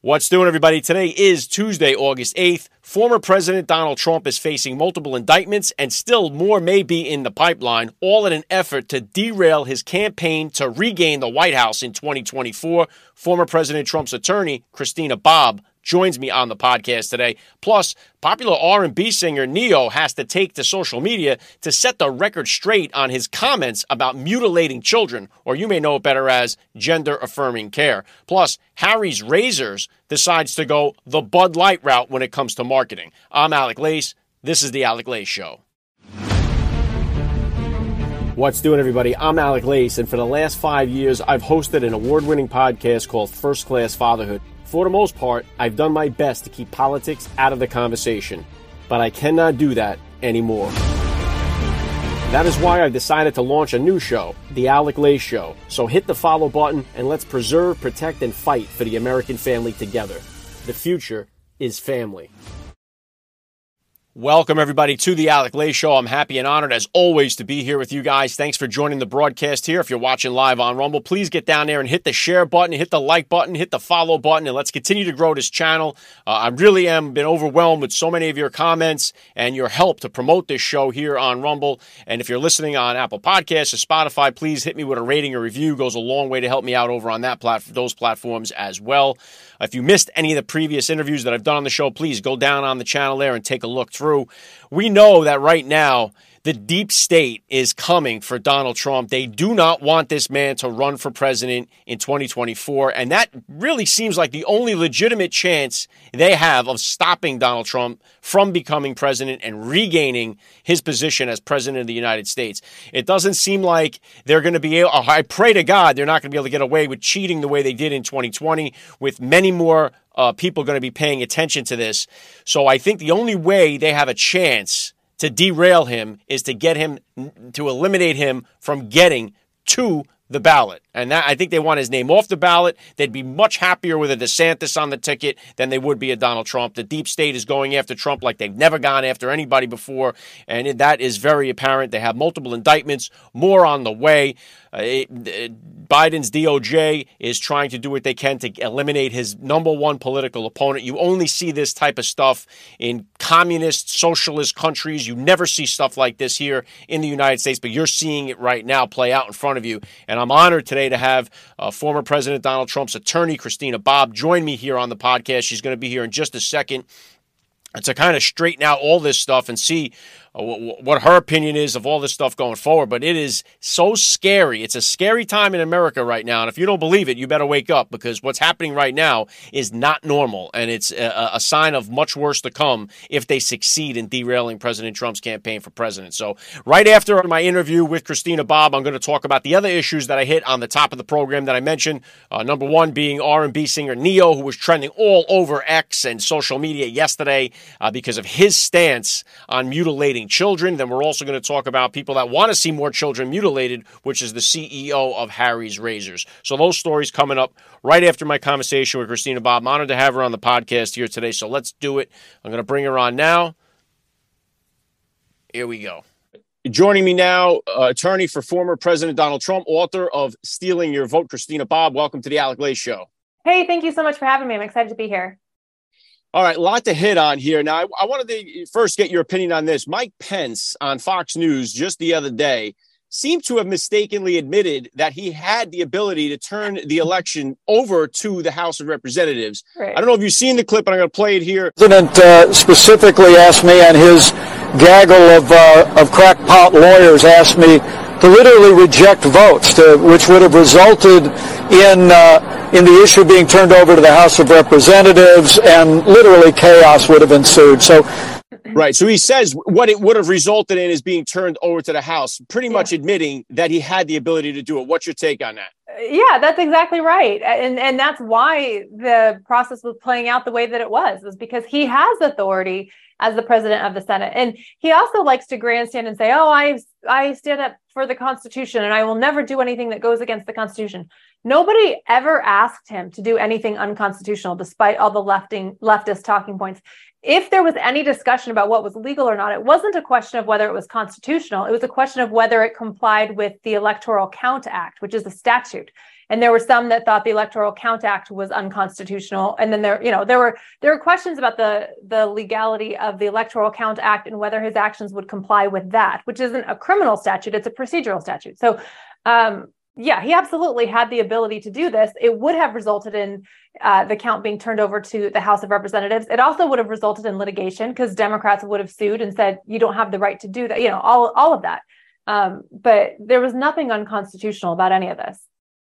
What's doing, everybody? Today is Tuesday, August 8th. Former President Donald Trump is facing multiple indictments, and still more may be in the pipeline, all in an effort to derail his campaign to regain the White House in 2024. Former President Trump's attorney, Christina Bobb, joins me on the podcast today. Plus, popular R&B singer Ne-Yo has to take to social media to set the record straight on his comments about mutilating children, or you may know it better as gender affirming care. Plus, Harry's Razors decides to go the Bud Light route when it comes to marketing. I'm Alec Lace. This is the Alec Lace Show. What's doing, everybody? I'm Alec Lace, and for the last five years, I've hosted an award winning podcast called First Class Fatherhood. For the most part, I've done my best to keep politics out of the conversation, but I cannot do that anymore. That is why I've decided to launch a new show, The Alec Lace Show. So hit the follow button and let's preserve, protect, and fight for the American family together. The future is family. Welcome, everybody, to the Alec Lace Show. I'm happy and honored, as always, to be here with you guys. Thanks for joining the broadcast here. If you're watching live on Rumble, please get down there and hit the share button, hit the like button, hit the follow button, and let's continue to grow this channel. Uh, I really am been overwhelmed with so many of your comments and your help to promote this show here on Rumble. And if you're listening on Apple Podcasts or Spotify, please hit me with a rating or review. It goes a long way to help me out over on that plat- those platforms as well. If you missed any of the previous interviews that I've done on the show, please go down on the channel there and take a look through. We know that right now, the deep state is coming for Donald Trump. They do not want this man to run for president in 2024. And that really seems like the only legitimate chance they have of stopping Donald Trump from becoming president and regaining his position as president of the United States. It doesn't seem like they're going to be able, I pray to God, they're not going to be able to get away with cheating the way they did in 2020 with many more uh, people going to be paying attention to this. So I think the only way they have a chance to derail him is to get him to eliminate him from getting to the ballot. And that, I think they want his name off the ballot. They'd be much happier with a DeSantis on the ticket than they would be a Donald Trump. The deep state is going after Trump like they've never gone after anybody before. And that is very apparent. They have multiple indictments, more on the way. Uh, it, Biden's DOJ is trying to do what they can to eliminate his number one political opponent. You only see this type of stuff in communist, socialist countries. You never see stuff like this here in the United States, but you're seeing it right now play out in front of you. And I'm honored today to have uh, former President Donald Trump's attorney, Christina Bobb, join me here on the podcast. She's going to be here in just a second to kind of straighten out all this stuff and see what her opinion is of all this stuff going forward. But it is so scary. It's a scary time in America right now. And if you don't believe it, you better wake up because what's happening right now is not normal. And it's a, a sign of much worse to come if they succeed in derailing President Trump's campaign for president. So, right after my interview with Christina Bobb, I'm going to talk about the other issues that I hit on the top of the program that I mentioned. Uh, number one being R&B singer Ne-Yo, who was trending all over X and social media yesterday uh, because of his stance on mutilating children. Then we're also going to talk about people that want to see more children mutilated, which is the CEO of Harry's Razors. So those stories coming up right after my conversation with Christina Bobb. I'm honored to have her on the podcast here today. So let's do it. I'm going to bring her on now. Here we go. Joining me now, uh, attorney for former President Donald Trump, author of Stealing Your Vote, Christina Bobb. Welcome to the Alec Lace Show. Hey, thank you so much for having me. I'm excited to be here. All right, a lot to hit on here. Now, I, I, wanted to first get your opinion on this. Mike Pence on Fox News just the other day seemed to have mistakenly admitted that he had the ability to turn the election over to the House of Representatives. Right. I don't know if you've seen the clip, but I'm going to play it here. President uh, specifically asked me, and his gaggle of, uh, of crackpot lawyers asked me to literally reject votes, to, which would have resulted in uh, in the issue being turned over to the House of Representatives, and literally chaos would have ensued. So. Right. So he says what it would have resulted in is being turned over to the House, pretty much yeah. admitting that he had the ability to do it. What's your take on that? Yeah, that's exactly right. And and that's why the process was playing out the way that it was, was because he has authority as the president of the Senate. And he also likes to grandstand and say, "Oh, I I stand up for the Constitution and I will never do anything that goes against the Constitution." Nobody ever asked him to do anything unconstitutional, despite all the lefting leftist talking points. If there was any discussion about what was legal or not, it wasn't a question of whether it was constitutional. It was a question of whether it complied with the Electoral Count Act, which is a statute. And there were some that thought the Electoral Count Act was unconstitutional. And then there, you know, there were there were questions about the the legality of the Electoral Count Act and whether his actions would comply with that, which isn't a criminal statute; it's a procedural statute. So. Um, yeah, he absolutely had the ability to do this. It would have resulted in uh, the count being turned over to the House of Representatives. It also would have resulted in litigation because Democrats would have sued and said you don't have the right to do that. You know, all all of that. Um, but there was nothing unconstitutional about any of this.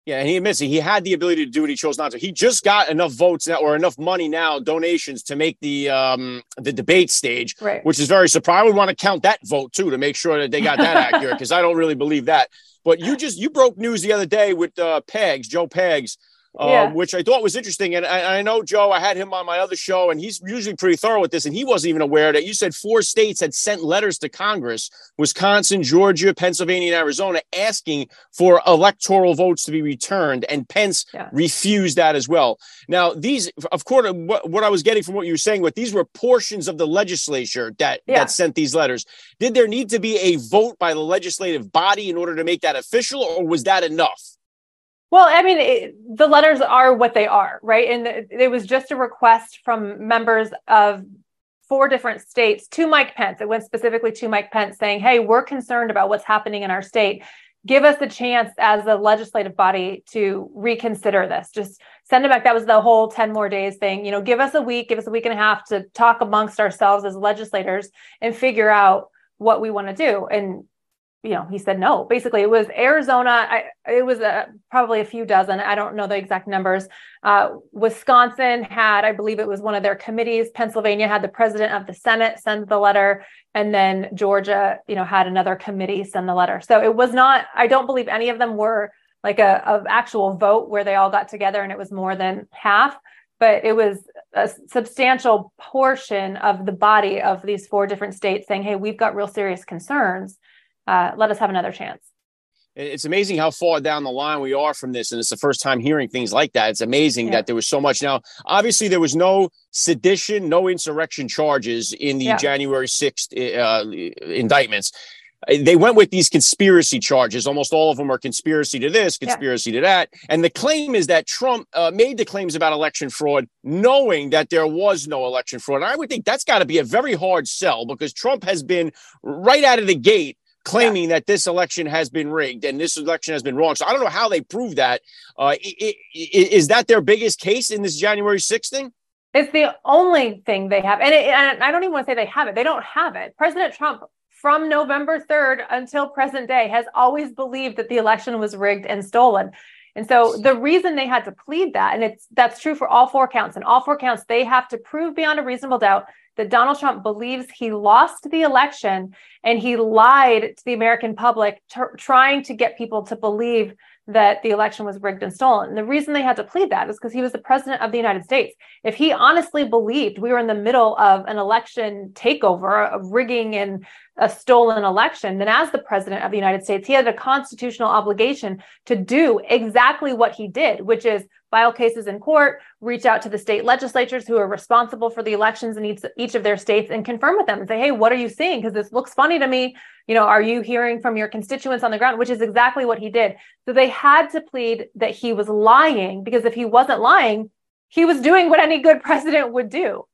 Yeah, and he admits it. He had the ability to do it. He chose not to. He just got enough votes now, or enough money now, donations to make the um the debate stage, right. which is very surprising. I would want to count that vote too to make sure that they got that accurate because I don't really believe that. But you just you broke news the other day with uh, Pags, Joe Pags, um, yeah. which I thought was interesting. And I, I, know Joe, I had him on my other show, and he's usually pretty thorough with this. And he wasn't even aware that you said four states had sent letters to Congress Wisconsin, Georgia, Pennsylvania, and Arizona asking for electoral votes to be returned. And Pence yeah. refused that as well. Now, these, of course, what, what, I was getting from what you were saying, what these were portions of the legislature that, yeah. that sent these letters. Did there need to be a vote by the legislative body in order to make that official, or was that enough? Well, I mean, it, the letters are what they are, right? And it was just a request from members of four different states to Mike Pence. It went specifically to Mike Pence saying, hey, we're concerned about what's happening in our state. Give us a chance as a legislative body to reconsider this. Just send it back. That was the whole 10 more days thing. You know, give us a week, give us a week and a half to talk amongst ourselves as legislators and figure out what we want to do. And you know, he said no. Basically, it was Arizona. I, it was a, probably a few dozen. I don't know the exact numbers. Uh, Wisconsin had, I believe, it was one of their committees. Pennsylvania had the president of the Senate send the letter, and then Georgia, you know, had another committee send the letter. So it was not. I don't believe any of them were like a, a actual vote where they all got together and it was more than half. But it was a substantial portion of the body of these four different states saying, "Hey, we've got real serious concerns." Uh, let us have another chance. It's amazing how far down the line we are from this. And it's the first time hearing things like that. It's amazing yeah. that there was so much. Now, obviously, there was no sedition, no insurrection charges in the yeah. January 6th uh, indictments they went with these conspiracy charges. Almost all of them are conspiracy to this, conspiracy yeah. to that. And the claim is that Trump uh, made the claims about election fraud knowing that there was no election fraud. And I would think that's got to be a very hard sell because Trump has been right out of the gate claiming yeah. that this election has been rigged and this election has been wrong. So I don't know how they prove that. Uh, is that their biggest case in this January 6th thing? It's the only thing they have. And, it, and I don't even want to say they have it. They don't have it. President Trump, from November 3rd until present day, has always believed that the election was rigged and stolen. And so the reason they had to plead that, and it's that's true for all four counts, and all four counts, they have to prove beyond a reasonable doubt that Donald Trump believes he lost the election and he lied to the American public, t- trying to get people to believe that the election was rigged and stolen. And the reason they had to plead that is because he was the president of the United States. If he honestly believed we were in the middle of an election takeover, of rigging and a stolen election, then as the president of the United States, he had a constitutional obligation to do exactly what he did, which is file cases in court, reach out to the state legislatures who are responsible for the elections in each, each of their states and confirm with them and say, hey, what are you seeing? Because this looks funny to me. You know, are you hearing from your constituents on the ground? Which is exactly what he did. So they had to plead that he was lying because if he wasn't lying, he was doing what any good president would do.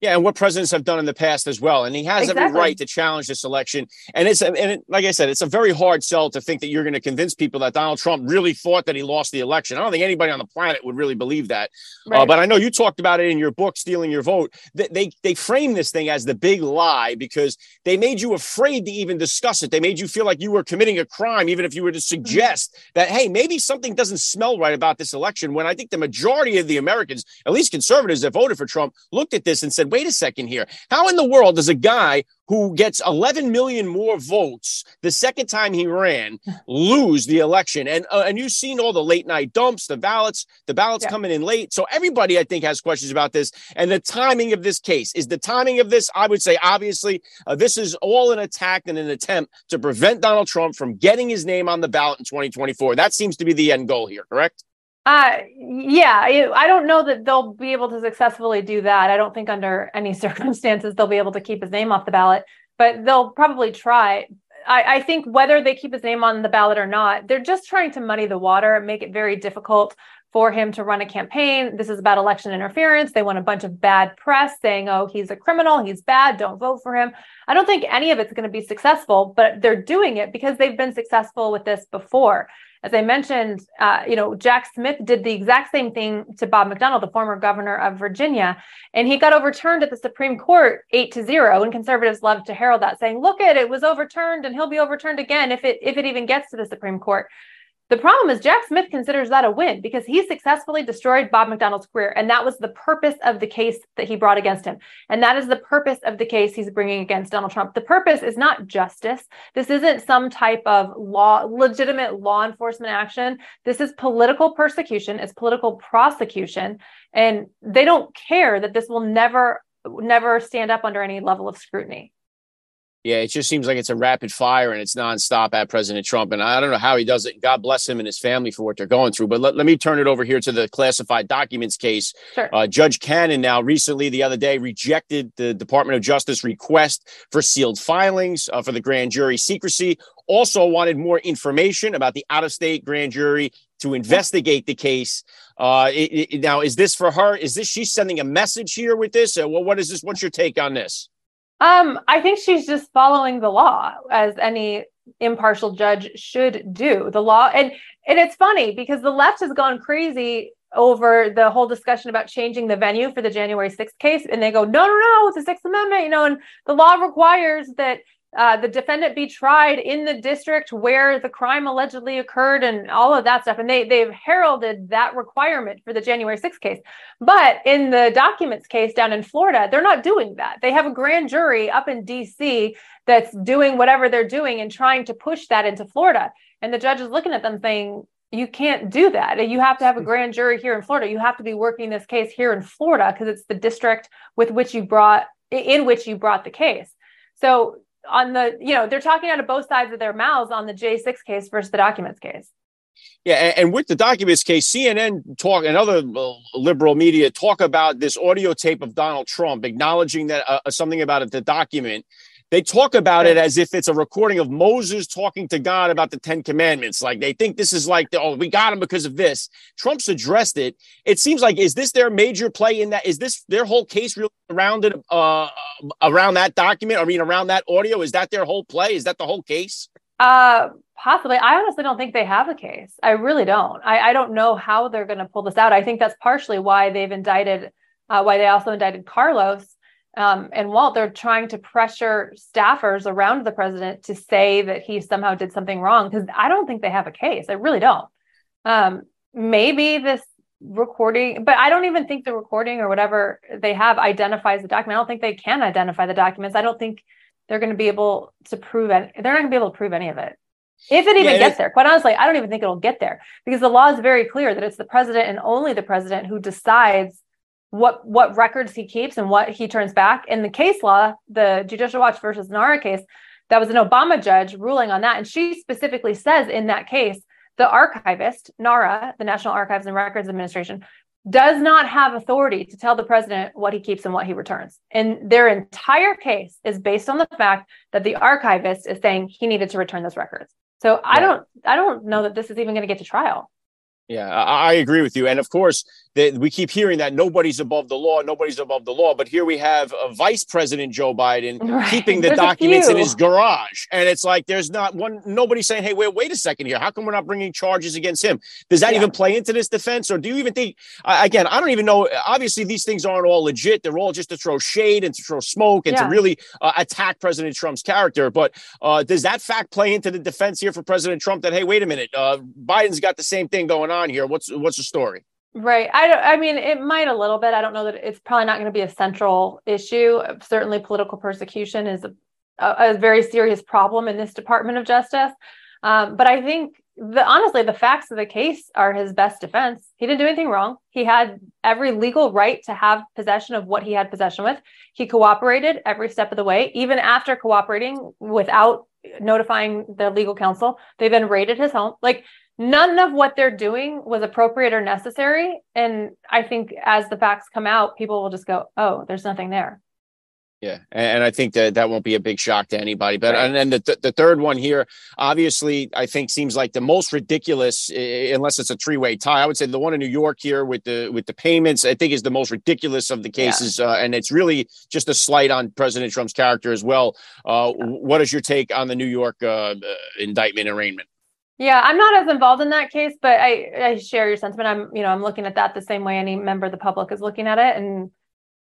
Yeah, and what presidents have done in the past as well, and he has exactly. every right to challenge this election. And it's and it, like I said, it's a very hard sell to think that you're going to convince people that Donald Trump really thought that he lost the election. I don't think anybody on the planet would really believe that. Uh, right. Uh, but I know you talked about it in your book, "Stealing Your Vote." They, they they frame this thing as the big lie because they made you afraid to even discuss it. They made you feel like you were committing a crime, even if you were to mm-hmm. suggest mm-hmm. that hey, maybe something doesn't smell right about this election. When I think the majority of the Americans, at least conservatives that voted for Trump, looked at this and said wait a second here. How in the world does a guy who gets 11 million more votes the second time he ran lose the election? And uh, and you've seen all the late night dumps, the ballots, the ballots yeah. coming in late. So everybody, I think, has questions about this and the timing of this case. Is the timing of this? I would say, obviously, uh, this is all an attack and an attempt to prevent Donald Trump from getting his name on the ballot in 2024. That seems to be the end goal here, correct? Uh, yeah, I don't know that they'll be able to successfully do that. I don't think under any circumstances they'll be able to keep his name off the ballot, but they'll probably try. I, I, think whether they keep his name on the ballot or not, they're just trying to muddy the water, make it very difficult for him to run a campaign. This is about election interference. They want a bunch of bad press saying, oh, he's a criminal, he's bad, don't vote for him. I don't think any of it's going to be successful, but they're doing it because they've been successful with this before. As I mentioned, uh, you know, Jack Smith did the exact same thing to Bob McDonnell, the former governor of Virginia, and he got overturned at the Supreme Court eight to zero. And conservatives love to herald that, saying, "Look at it was overturned, and he'll be overturned again if it if it even gets to the Supreme Court." The problem is Jack Smith considers that a win because he successfully destroyed Bob McDonald's career. And that was the purpose of the case that he brought against him. And that is the purpose of the case he's bringing against Donald Trump. The purpose is not justice. This isn't some type of law, legitimate law enforcement action. This is political persecution, it's political prosecution. And they don't care that this will never, never stand up under any level of scrutiny. Yeah, it just seems like it's a rapid fire and it's nonstop at President Trump. And I don't know how he does it. God bless him and his family for what they're going through. But let, let me turn it over here to the classified documents case. Sure. Uh, Judge Cannon now recently, the other day, rejected the Department of Justice request for sealed filings uh, for the grand jury secrecy. Also wanted more information about the out of state grand jury to investigate the case. Uh, it, it, now, is this for her? Is this she's sending a message here with this? Uh, well, what is this? What's your take on this? Um, I think she's just following the law as any impartial judge should do. The law and and it's funny because the left has gone crazy over the whole discussion about changing the venue for the January 6th case and they go no no no it's the 6th amendment you know and the law requires that uh, the defendant be tried in the district where the crime allegedly occurred and all of that stuff. And they, they've heralded that requirement for the January 6th case. But in the documents case down in Florida, they're not doing that. They have a grand jury up in DC that's doing whatever they're doing and trying to push that into Florida. And the judge is looking at them saying, you can't do that. You have to have a grand jury here in Florida. You have to be working this case here in Florida because it's the district with which you brought in which you brought the case. So on the you know they're talking out of both sides of their mouths on the J6 case versus the documents case. Yeah, and, with the documents case, CNN talk and other uh, liberal media talk about this audio tape of Donald Trump acknowledging that uh, something about it, the document they talk about it as if it's a recording of Moses talking to God about the Ten Commandments. Like they think this is like, oh, we got him because of this. Trump's addressed it. It seems like is this their major play in that? Is this their whole case really around it, uh, around that document? I mean, around that audio? Is that their whole play? Is that the whole case? Uh, possibly. I honestly don't think they have a case. I really don't. I, I don't know how they're going to pull this out. I think that's partially why they've indicted, uh, why they also indicted Carlos um, and Walt, they're trying to pressure staffers around the president to say that he somehow did something wrong because I don't think they have a case. I really don't. Um, maybe this recording, but I don't even think the recording or whatever they have identifies the document. I don't think they can identify the documents. I don't think they're going to be able to prove it. They're not going to be able to prove any of it. If it even yeah, gets there, quite honestly, I don't even think it'll get there because the law is very clear that it's the president and only the president who decides what what records he keeps and what he turns back. In the case law, the Judicial Watch versus NARA case, that was an Obama judge ruling on that, and she specifically says in that case, the archivist, NARA, the National Archives and Records Administration, does not have authority to tell the president what he keeps and what he returns. And their entire case is based on the fact that the archivist is saying he needed to return those records. So yeah. I don't I don't know that this is even going to get to trial. Yeah, I, I, agree with you. And of course, the, we keep hearing that nobody's above the law, nobody's above the law. But here we have a Vice President Joe Biden right. keeping the there's documents in his garage, and it's like there's not one nobody saying, "Hey, wait, wait a second here. How come we're not bringing charges against him?" Does that yeah. even play into this defense, or do you even think? Uh, again, I don't even know. Obviously, these things aren't all legit. They're all just to throw shade and to throw smoke and yeah. to really uh, attack President Trump's character. But uh, does that fact play into the defense here for President Trump? That hey, wait a minute, uh, Biden's got the same thing going on here. What's what's the story? Right. I don't, I mean, it might a little bit. I don't know that it's probably not going to be a central issue. Certainly, political persecution is a, a, very serious problem in this Department of Justice. Um, but I think the honestly, the facts of the case are his best defense. He didn't do anything wrong. He had every legal right to have possession of what he had possession with. He cooperated every step of the way, even after cooperating without notifying the legal counsel. They then raided his home. Like none of what they're doing was appropriate or necessary. And I think as the facts come out, people will just go, oh, there's nothing there. Yeah, and I think that that won't be a big shock to anybody. But right. and then the the third one here, obviously, I think seems like the most ridiculous, unless it's a three way tie. I would say the one in New York here with the with the payments, I think is the most ridiculous of the cases, yeah. uh, and it's really just a slight on President Trump's character as well. Uh, yeah. What is your take on the New York uh, indictment arraignment? Yeah, I'm not as involved in that case, but I I share your sentiment. I'm you know I'm looking at that the same way any member of the public is looking at it, and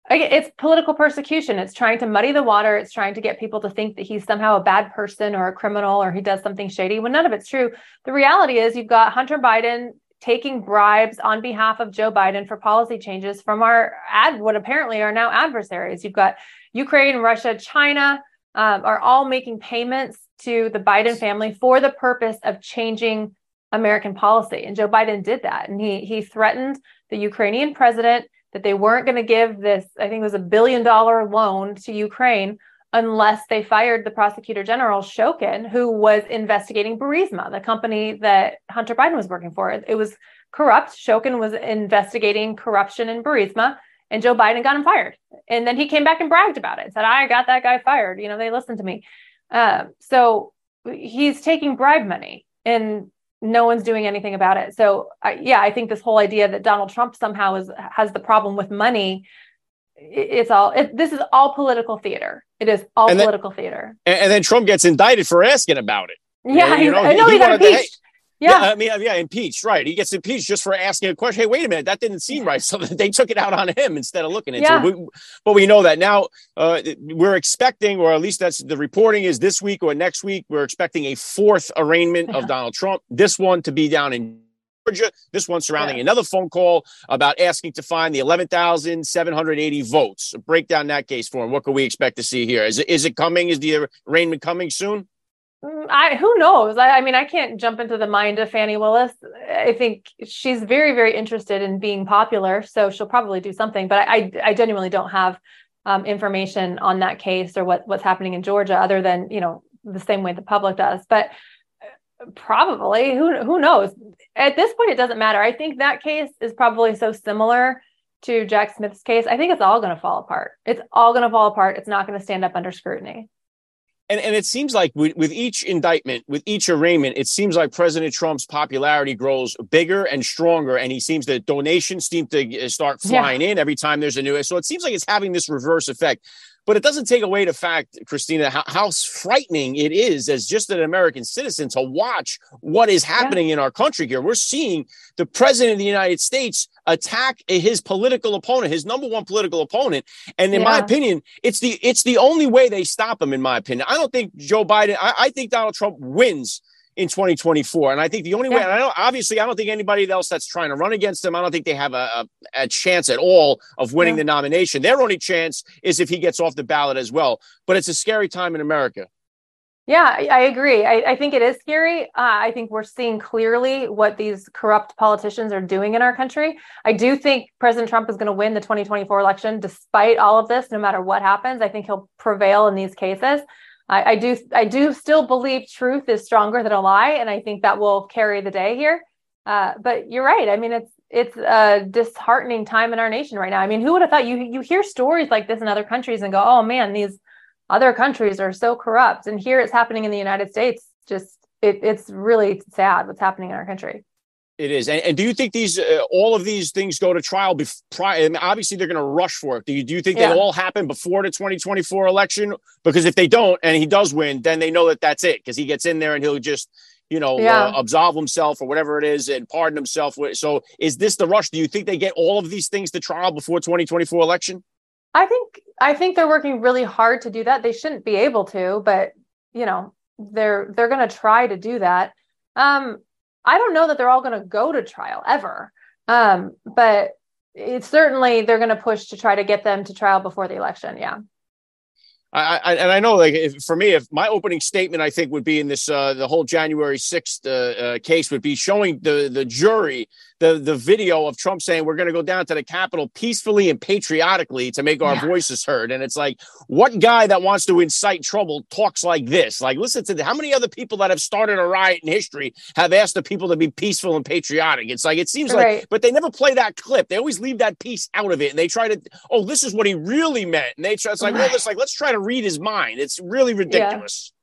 it's political persecution. It's trying to muddy the water. It's trying to get people to think that he's somehow a bad person or a criminal or he does something shady when none of it's true. The reality is you've got Hunter Biden taking bribes on behalf of Joe Biden for policy changes from our ad what apparently are now adversaries. You've got Ukraine, Russia, China um, are all making payments to the Biden family for the purpose of changing American policy. And Joe Biden did that. And he he threatened the Ukrainian president that they weren't going to give this, I think it was a billion dollar loan to Ukraine unless they fired the prosecutor general Shokin, who was investigating Burisma, the company that Hunter Biden was working for. It was corrupt. Shokin was investigating corruption in Burisma, and Joe Biden got him fired. And then he came back and bragged about it, said, I got that guy fired. You know, they listened to me. Um, so he's taking bribe money. And no one's doing anything about it. So I, yeah, I think this whole idea that Donald Trump somehow is has the problem with money, it's all it, this is all political theater. It is all and political theater. And, then Trump gets indicted for asking about it. Yeah, you know, I know he, he, he got impeached. Yeah. yeah. I mean, yeah, impeached, right? He gets impeached just for asking a question. Hey, wait a minute, that didn't seem right. So they took it out on him instead of looking into yeah. it. but we know that now. Uh, we're expecting, or at least that's the reporting is this week or next week. We're expecting a fourth arraignment yeah. of Donald Trump. This one to be down in Georgia. This one surrounding yeah. another phone call about asking to find the 11,780 votes. Break down that case for him. What can we expect to see here? Is it, is it coming? Is the arraignment coming soon? Mm, I who knows? I, I, mean, I can't jump into the mind of Fani Willis. I think she's very, very interested in being popular, so she'll probably do something. But I, I genuinely don't have um, information on that case or what what's happening in Georgia, other than you know the same way the public does. But uh, probably who who knows? At this point, it doesn't matter. I think that case is probably so similar to Jack Smith's case. I think it's all going to fall apart. It's all going to fall apart. It's not going to stand up under scrutiny and, and it seems like with, with each indictment, with each arraignment, it seems like President Trump's popularity grows bigger and stronger, and he seems that donations seem to uh, start flying yeah. in every time there's a new. So it seems like it's having this reverse effect. But it doesn't take away the fact, Christina, how, how frightening it is as just an American citizen to watch what is happening yeah. in our country here. We're seeing the president of the United States attack his political opponent, his number one political opponent. And in yeah. my opinion, it's the it's the only way they stop him, in my opinion. I don't think Joe Biden, I, I think Donald Trump wins in 2024. And I think the only yeah. way, and I don't, obviously, I don't think anybody else that's trying to run against him, I don't think they have a, a, a chance at all of winning yeah. the nomination. Their only chance is if he gets off the ballot as well. But it's a scary time in America. Yeah, I, agree. I, I, think it is scary. Uh, I think we're seeing clearly what these corrupt politicians are doing in our country. I do think President Trump is going to win the 2024 election despite all of this, no matter what happens. I think he'll prevail in these cases. I, I, do I do still believe truth is stronger than a lie, and I think that will carry the day here. Uh, but you're right. I mean, it's it's a disheartening time in our nation right now. I mean, who would have thought you you hear stories like this in other countries and go, oh man, these other countries are so corrupt, and here it's happening in the United States. Just it, it's really sad what's happening in our country. It is. And, and, do you think these uh, all of these things go to trial before? And obviously, they're going to rush for it. Do you, do you think yeah. they all happen before the 2024 election? Because if they don't, and he does win, then they know that that's it. Because he gets in there and he'll just, you know, yeah. uh, absolve himself or whatever it is and pardon himself. So, is this the rush? Do you think they get all of these things to trial before 2024 election? I think I think they're working really hard to do that. They shouldn't be able to, but you know, they're they're going to try to do that. Um, I don't know that they're all going to go to trial ever. Um, but it's certainly they're going to push to try to get them to trial before the election. Yeah. I, I, and I know, like, if, for me, if my opening statement, I think, would be in this, uh, the whole January 6th uh, uh, case would be showing the, the jury the the video of Trump saying we're going to go down to the Capitol peacefully and patriotically to make our yeah. voices heard. And it's like, what guy that wants to incite trouble talks like this? Like, listen to the, how many other people that have started a riot in history have asked the people to be peaceful and patriotic? It's like it seems right. like, but they never play that clip. They always leave that piece out of it, and they try to, oh, this is what he really meant. And they try. It's like, right. well, it's like let's try to read his mind. It's really ridiculous. Yeah.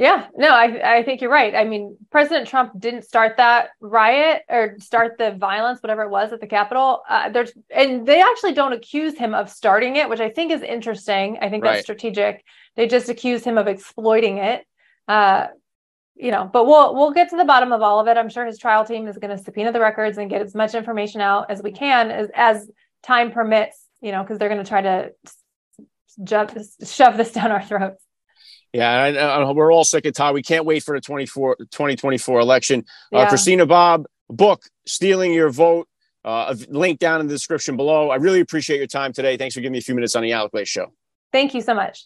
Yeah, no, I I think you're right. I mean, President Trump didn't start that riot or start the violence, whatever it was at the Capitol. Uh, there's and they actually don't accuse him of starting it, which I think is interesting. I think right. that's strategic. They just accuse him of exploiting it. Uh, you know, but we'll we'll get to the bottom of all of it. I'm sure his trial team is going to subpoena the records and get as much information out as we can as as time permits. You know, because they're going to try to shove this down our throats. Yeah, I, I, we're all sick and tired. We can't wait for the 24, 2024 election. Uh. Christina Bobb, book, Stealing Your Vote, uh, link down in the description below. I really appreciate your time today. Thanks for giving me a few minutes on the Alec Lace Show. Thank you so much.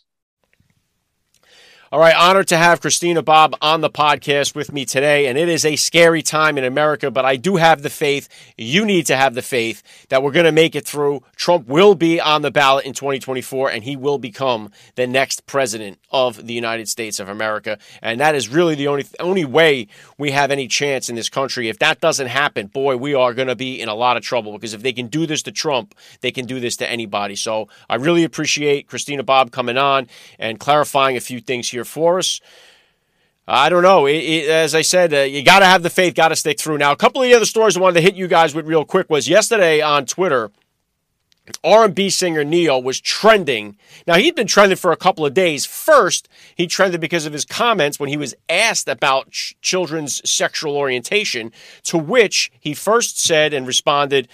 All right, honored to have Christina Bobb on the podcast with me today. And it is a scary time in America, but I do have the faith. You need to have the faith that we're going to make it through. Trump will be on the ballot in 2024, and he will become the next president of the United States of America. And that is really the only, only way we have any chance in this country. If that doesn't happen, boy, we are going to be in a lot of trouble because if they can do this to Trump, they can do this to anybody. So I really appreciate Christina Bobb coming on and clarifying a few things here for us. I don't know. It, it, as I said, uh, you got to have the faith, got to stick through. Now, a couple of the other stories I wanted to hit you guys with real quick was yesterday on Twitter. R&B singer Ne-Yo was trending. Now he'd been trending for a couple of days. First, he trended because of his comments when he was asked about ch- children's sexual orientation, to which he first said and responded,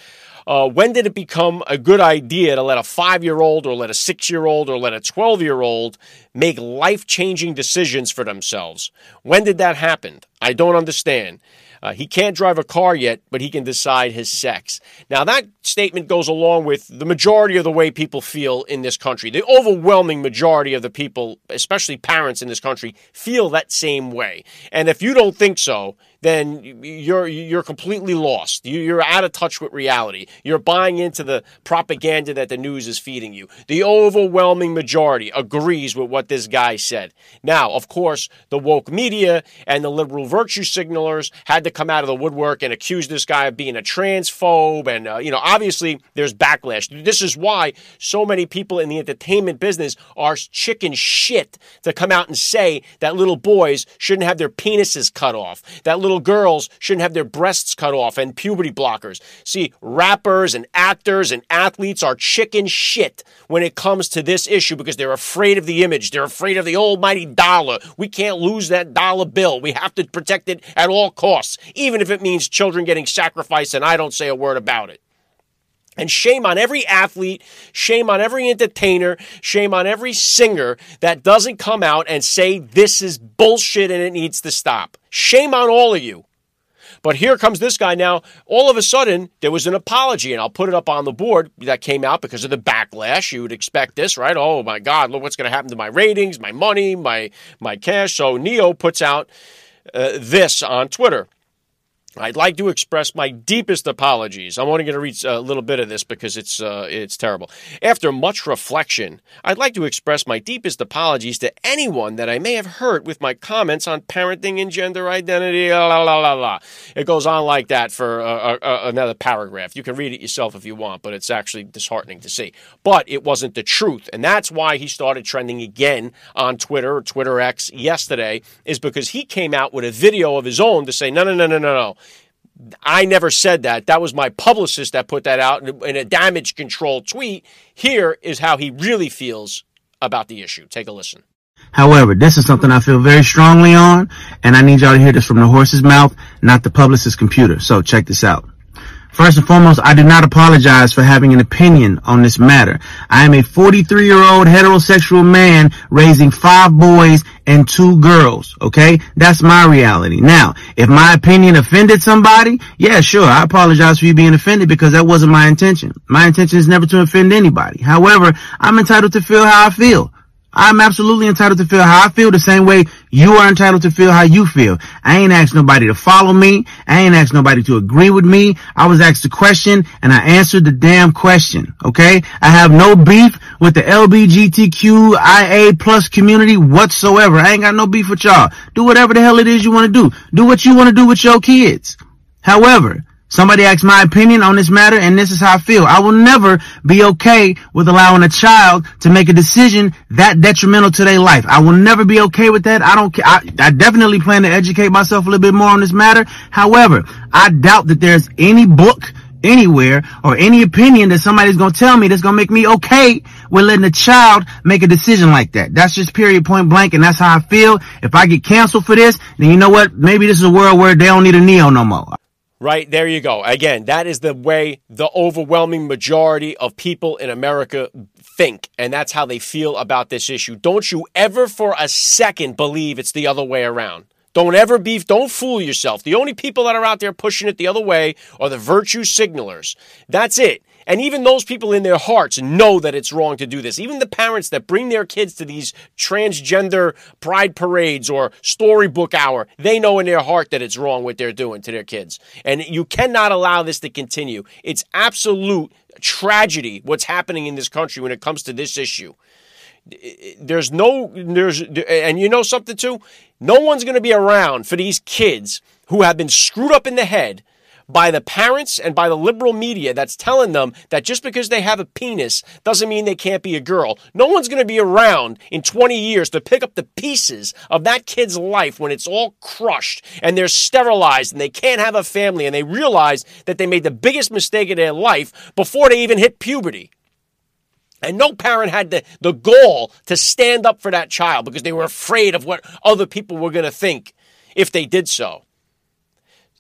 uh, when did it become a good idea to let a five year old or let a six year old or let a 12 year old make life changing decisions for themselves? When did that happen? I don't understand. Uh, he can't drive a car yet, but he can decide his sex. Now, that statement goes along with the majority of the way people feel in this country. The overwhelming majority of the people, especially parents in this country, feel that same way. And if you don't think so, then you're you're completely lost. You're out of touch with reality. You're buying into the propaganda that the news is feeding you. The overwhelming majority agrees with what this guy said. Now, of course, the woke media and the liberal virtue signalers had to come out of the woodwork and accuse this guy of being a transphobe, and uh, you know, obviously, there's backlash. This is why so many people in the entertainment business are chicken shit to come out and say that little boys shouldn't have their penises cut off. That little girls shouldn't have their breasts cut off and puberty blockers. See, rappers and actors and athletes are chicken shit when it comes to this issue because they're afraid of the image. They're afraid of the almighty dollar. We can't lose that dollar bill. We have to protect it at all costs, even if it means children getting sacrificed and I don't say a word about it. And shame on every athlete, shame on every entertainer, shame on every singer that doesn't come out and say this is bullshit and it needs to stop. Shame on all of you. But here comes this guy now. All of a sudden, there was an apology, and I'll put it up on the board that came out because of the backlash. You would expect this, right? Oh my God, look what's going to happen to my ratings, my money, my my cash. So Ne-Yo puts out uh, this on Twitter. I'd like to express my deepest apologies. I'm only going to read a little bit of this because it's uh, it's terrible. After much reflection, I'd like to express my deepest apologies to anyone that I may have hurt with my comments on parenting and gender identity. La la la la. It goes on like that for uh, uh, another paragraph. You can read it yourself if you want, but it's actually disheartening to see. But it wasn't the truth, and that's why he started trending again on Twitter or Twitter X yesterday. Is because he came out with a video of his own to say, no, no, no, no, no, no. I never said that. That was my publicist that put that out in a damage control tweet. Here is how he really feels about the issue. Take a listen. However, this is something I feel very strongly on, and I need y'all to hear this from the horse's mouth, not the publicist's computer. So check this out. First and foremost, I do not apologize for having an opinion on this matter. I am a 43 year old heterosexual man raising five boys and two girls. Okay. That's my reality. Now, if my opinion offended somebody, yeah, sure. I apologize for you being offended because that wasn't my intention. My intention is never to offend anybody. However, I'm entitled to feel how I feel. I'm absolutely entitled to feel how I feel the same way you are entitled to feel how you feel. I ain't asked nobody to follow me. I ain't asked nobody to agree with me. I was asked a question and I answered the damn question. Okay. I have no beef with the LBGTQIA plus community whatsoever. I ain't got no beef with y'all. Do whatever the hell it is you want to do. Do what you want to do with your kids. However, Somebody asked my opinion on this matter and this is how I feel. I will never be okay with allowing a child to make a decision that detrimental to their life. I will never be okay with that. I don't care. I, I definitely plan to educate myself a little bit more on this matter. However, I doubt that there's any book anywhere or any opinion that somebody's going to tell me that's going to make me okay with letting a child make a decision like that. That's just period point blank. And that's how I feel. If I get canceled for this, then you know what? Maybe this is a world where they don't need a Ne-Yo no more. Right, there you go. Again, that is the way the overwhelming majority of people in America think, and that's how they feel about this issue. Don't you ever for a second believe it's the other way around. Don't ever be, don't fool yourself. The only people that are out there pushing it the other way are the virtue signalers. That's it. And even those people in their hearts know that it's wrong to do this. Even the parents that bring their kids to these transgender pride parades or storybook hour, they know in their heart that it's wrong what they're doing to their kids. And you cannot allow this to continue. It's absolute tragedy what's happening in this country when it comes to this issue there's no there's and you know something too no one's going to be around for these kids who have been screwed up in the head by the parents and by the liberal media that's telling them that just because they have a penis doesn't mean they can't be a girl. No one's going to be around in 20 years to pick up the pieces of that kid's life when it's all crushed and they're sterilized and they can't have a family and they realize that they made the biggest mistake of their life before they even hit puberty. And no parent had the, the gall to stand up for that child because they were afraid of what other people were going to think if they did so.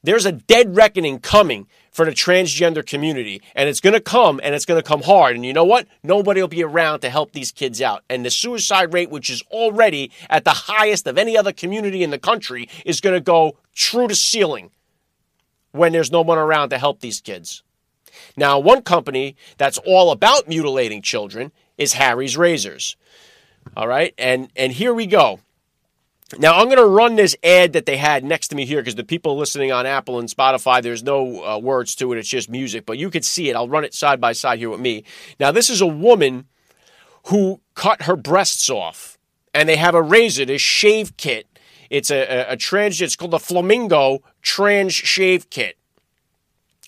There's a dead reckoning coming for the transgender community, and it's going to come, and it's going to come hard. And you know what? Nobody will be around to help these kids out. And the suicide rate, which is already at the highest of any other community in the country, is going to go true to ceiling when there's no one around to help these kids. Now, one company that's all about mutilating children is Harry's Razors. All right, and and here we go. Now, I'm going to run this ad that they had next to me here because the people listening on Apple and Spotify, there's no uh, words to it. It's just music, but you could see it. I'll run it side by side here with me. Now, this is a woman who cut her breasts off, and they have a razor, this shave kit. It's a, a, a trans, it's called the Flamingo Trans Shave Kit.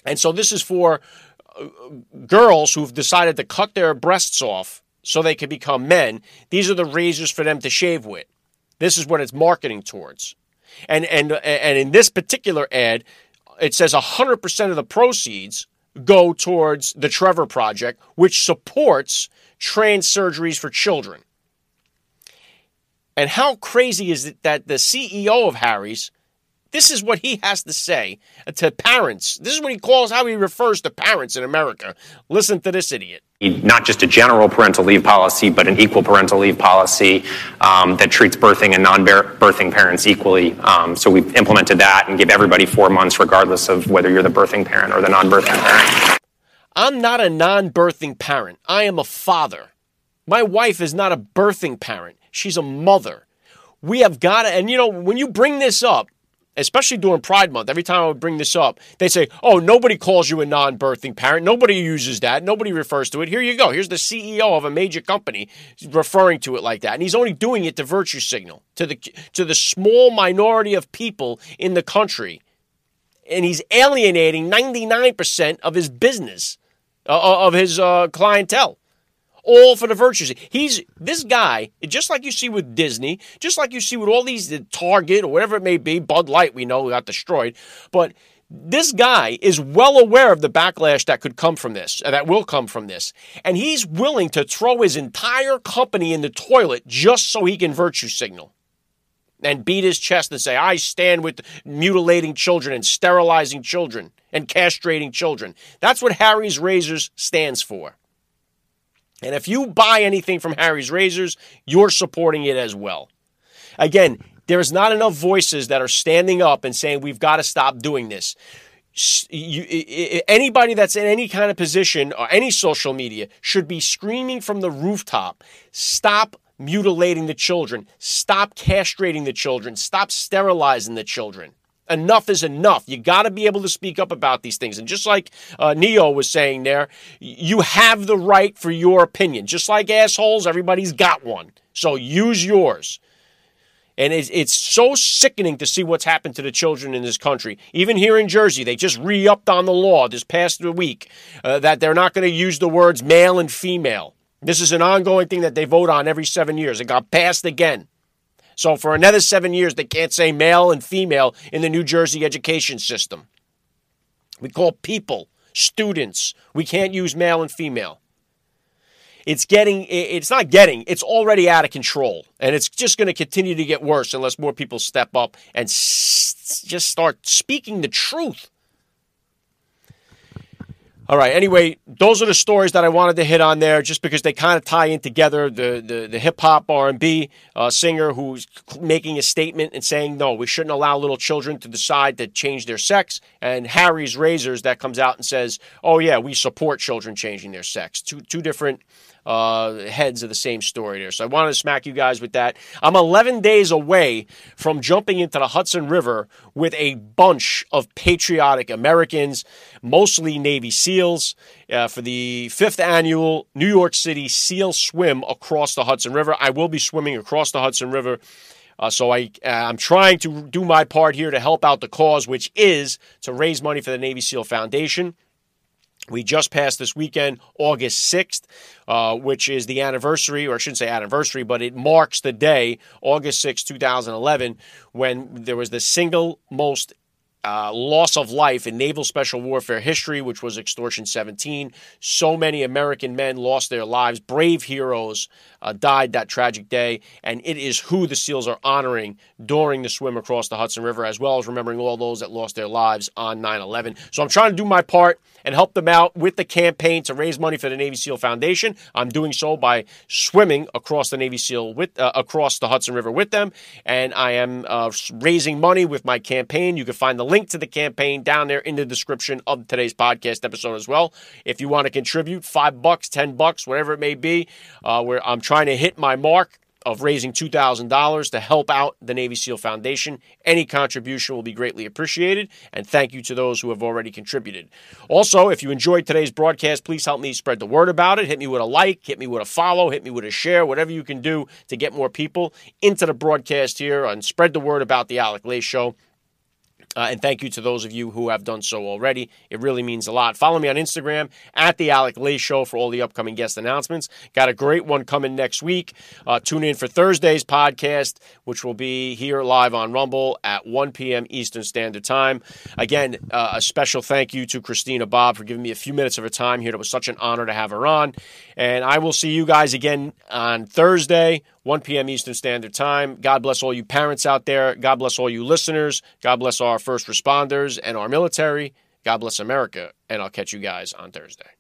And so this is for uh, girls who've decided to cut their breasts off so they can become men. These are the razors for them to shave with. This is what it's marketing towards. And and and in this particular ad, it says 100% of the proceeds go towards the Trevor Project, which supports trans surgeries for children. And how crazy is it that the CEO of Harry's this is what he has to say to parents. This is what he calls how he refers to parents in America. Listen to this idiot. Not just a general parental leave policy, but an equal parental leave policy um, that treats birthing and non birthing parents equally. Um, so we've implemented that and give everybody four months, regardless of whether you're the birthing parent or the non birthing parent. I'm not a non birthing parent. I am a father. My wife is not a birthing parent, she's a mother. We have got to, and you know, when you bring this up, especially during Pride Month, every time I would bring this up, they say, oh, nobody calls you a non birthing parent. Nobody uses that. Nobody refers to it. Here you go. Here's the CEO of a major company referring to it like that. And he's only doing it to virtue signal to the, to the small minority of people in the country. And he's alienating 99% of his business, uh, uh, of his uh, clientele all for the virtues. He's this guy, just like you see with Disney, just like you see with all these the Target or whatever it may be. Bud Light, we know, got destroyed, but this guy is well aware of the backlash that could come from this, that will come from this. And he's willing to throw his entire company in the toilet just so he can virtue signal and beat his chest and say, I stand with mutilating children and sterilizing children and castrating children. That's what Harry's Razors stands for. And if you buy anything from Harry's Razors, you're supporting it as well. Again, there's not enough voices that are standing up and saying we've got to stop doing this. You, anybody that's in any kind of position or any social media should be screaming from the rooftop stop mutilating the children. Stop castrating the children. Stop sterilizing the children. Enough is enough. You got to be able to speak up about these things. And just like uh, Ne-Yo was saying there, you have the right for your opinion. Just like assholes, everybody's got one. So use yours. And it's, it's so sickening to see what's happened to the children in this country. Even here in Jersey, they just re upped on the law this past week uh, that they're not going to use the words male and female. This is an ongoing thing that they vote on every seven years. It got passed again. So for another seven years, they can't say male and female in the New Jersey education system. We call people students. We can't use male and female. It's getting, it's not getting, it's already out of control. And it's just going to continue to get worse unless more people step up and s- just start speaking the truth. All right. Anyway, those are the stories that I wanted to hit on there, just because they kind of tie in together. The the, the hip hop R and B uh, singer who's making a statement and saying no, we shouldn't allow little children to decide to change their sex, and Harry's Razors that comes out and says, oh yeah, we support children changing their sex. Two two different uh, heads of the same story there. So I wanted to smack you guys with that. I'm 11 days away from jumping into the Hudson River with a bunch of patriotic Americans, mostly Navy SEALs, uh, for the fifth annual New York City SEAL Swim across the Hudson River. I will be swimming across the Hudson River. Uh, so I, uh, I'm trying to do my part here to help out the cause, which is to raise money for the Navy SEAL Foundation. We just passed this weekend, August 6th, uh, which is the anniversary, or I shouldn't say anniversary, but it marks the day, August 6th, 2011, when there was the single most uh, loss of life in naval special warfare history, which was Extortion 17. So many American men lost their lives. Brave heroes uh, died that tragic day, and it is who the SEALs are honoring during the swim across the Hudson River, as well as remembering all those that lost their lives on 9 11. So I'm trying to do my part and help them out with the campaign to raise money for the Navy SEAL Foundation. I'm doing so by swimming across the Navy SEAL with uh, across the Hudson River with them, and I am uh, raising money with my campaign. You can find the link to the campaign down there in the description of today's podcast episode as well. If you want to contribute, five bucks, ten bucks, whatever it may be, uh, where I'm trying to hit my mark of raising $2,000 to help out the Navy SEAL Foundation. Any contribution will be greatly appreciated, and thank you to those who have already contributed. Also, if you enjoyed today's broadcast, please help me spread the word about it. Hit me with a like, hit me with a follow, hit me with a share, whatever you can do to get more people into the broadcast here and spread the word about the Alec Lace Show. Uh, and thank you to those of you who have done so already. It really means a lot. Follow me on Instagram at The Alec Lace Show for all the upcoming guest announcements. Got a great one coming next week. Uh, tune in for Thursday's podcast, which will be here live on Rumble at 1 p.m. Eastern Standard Time. Again, uh, a special thank you to Christina Bobb for giving me a few minutes of her time here. It was such an honor to have her on. And I will see you guys again on Thursday 1 p.m. Eastern Standard Time. God bless all you parents out there. God bless all you listeners. God bless our first responders and our military. God bless America. And I'll catch you guys on Thursday.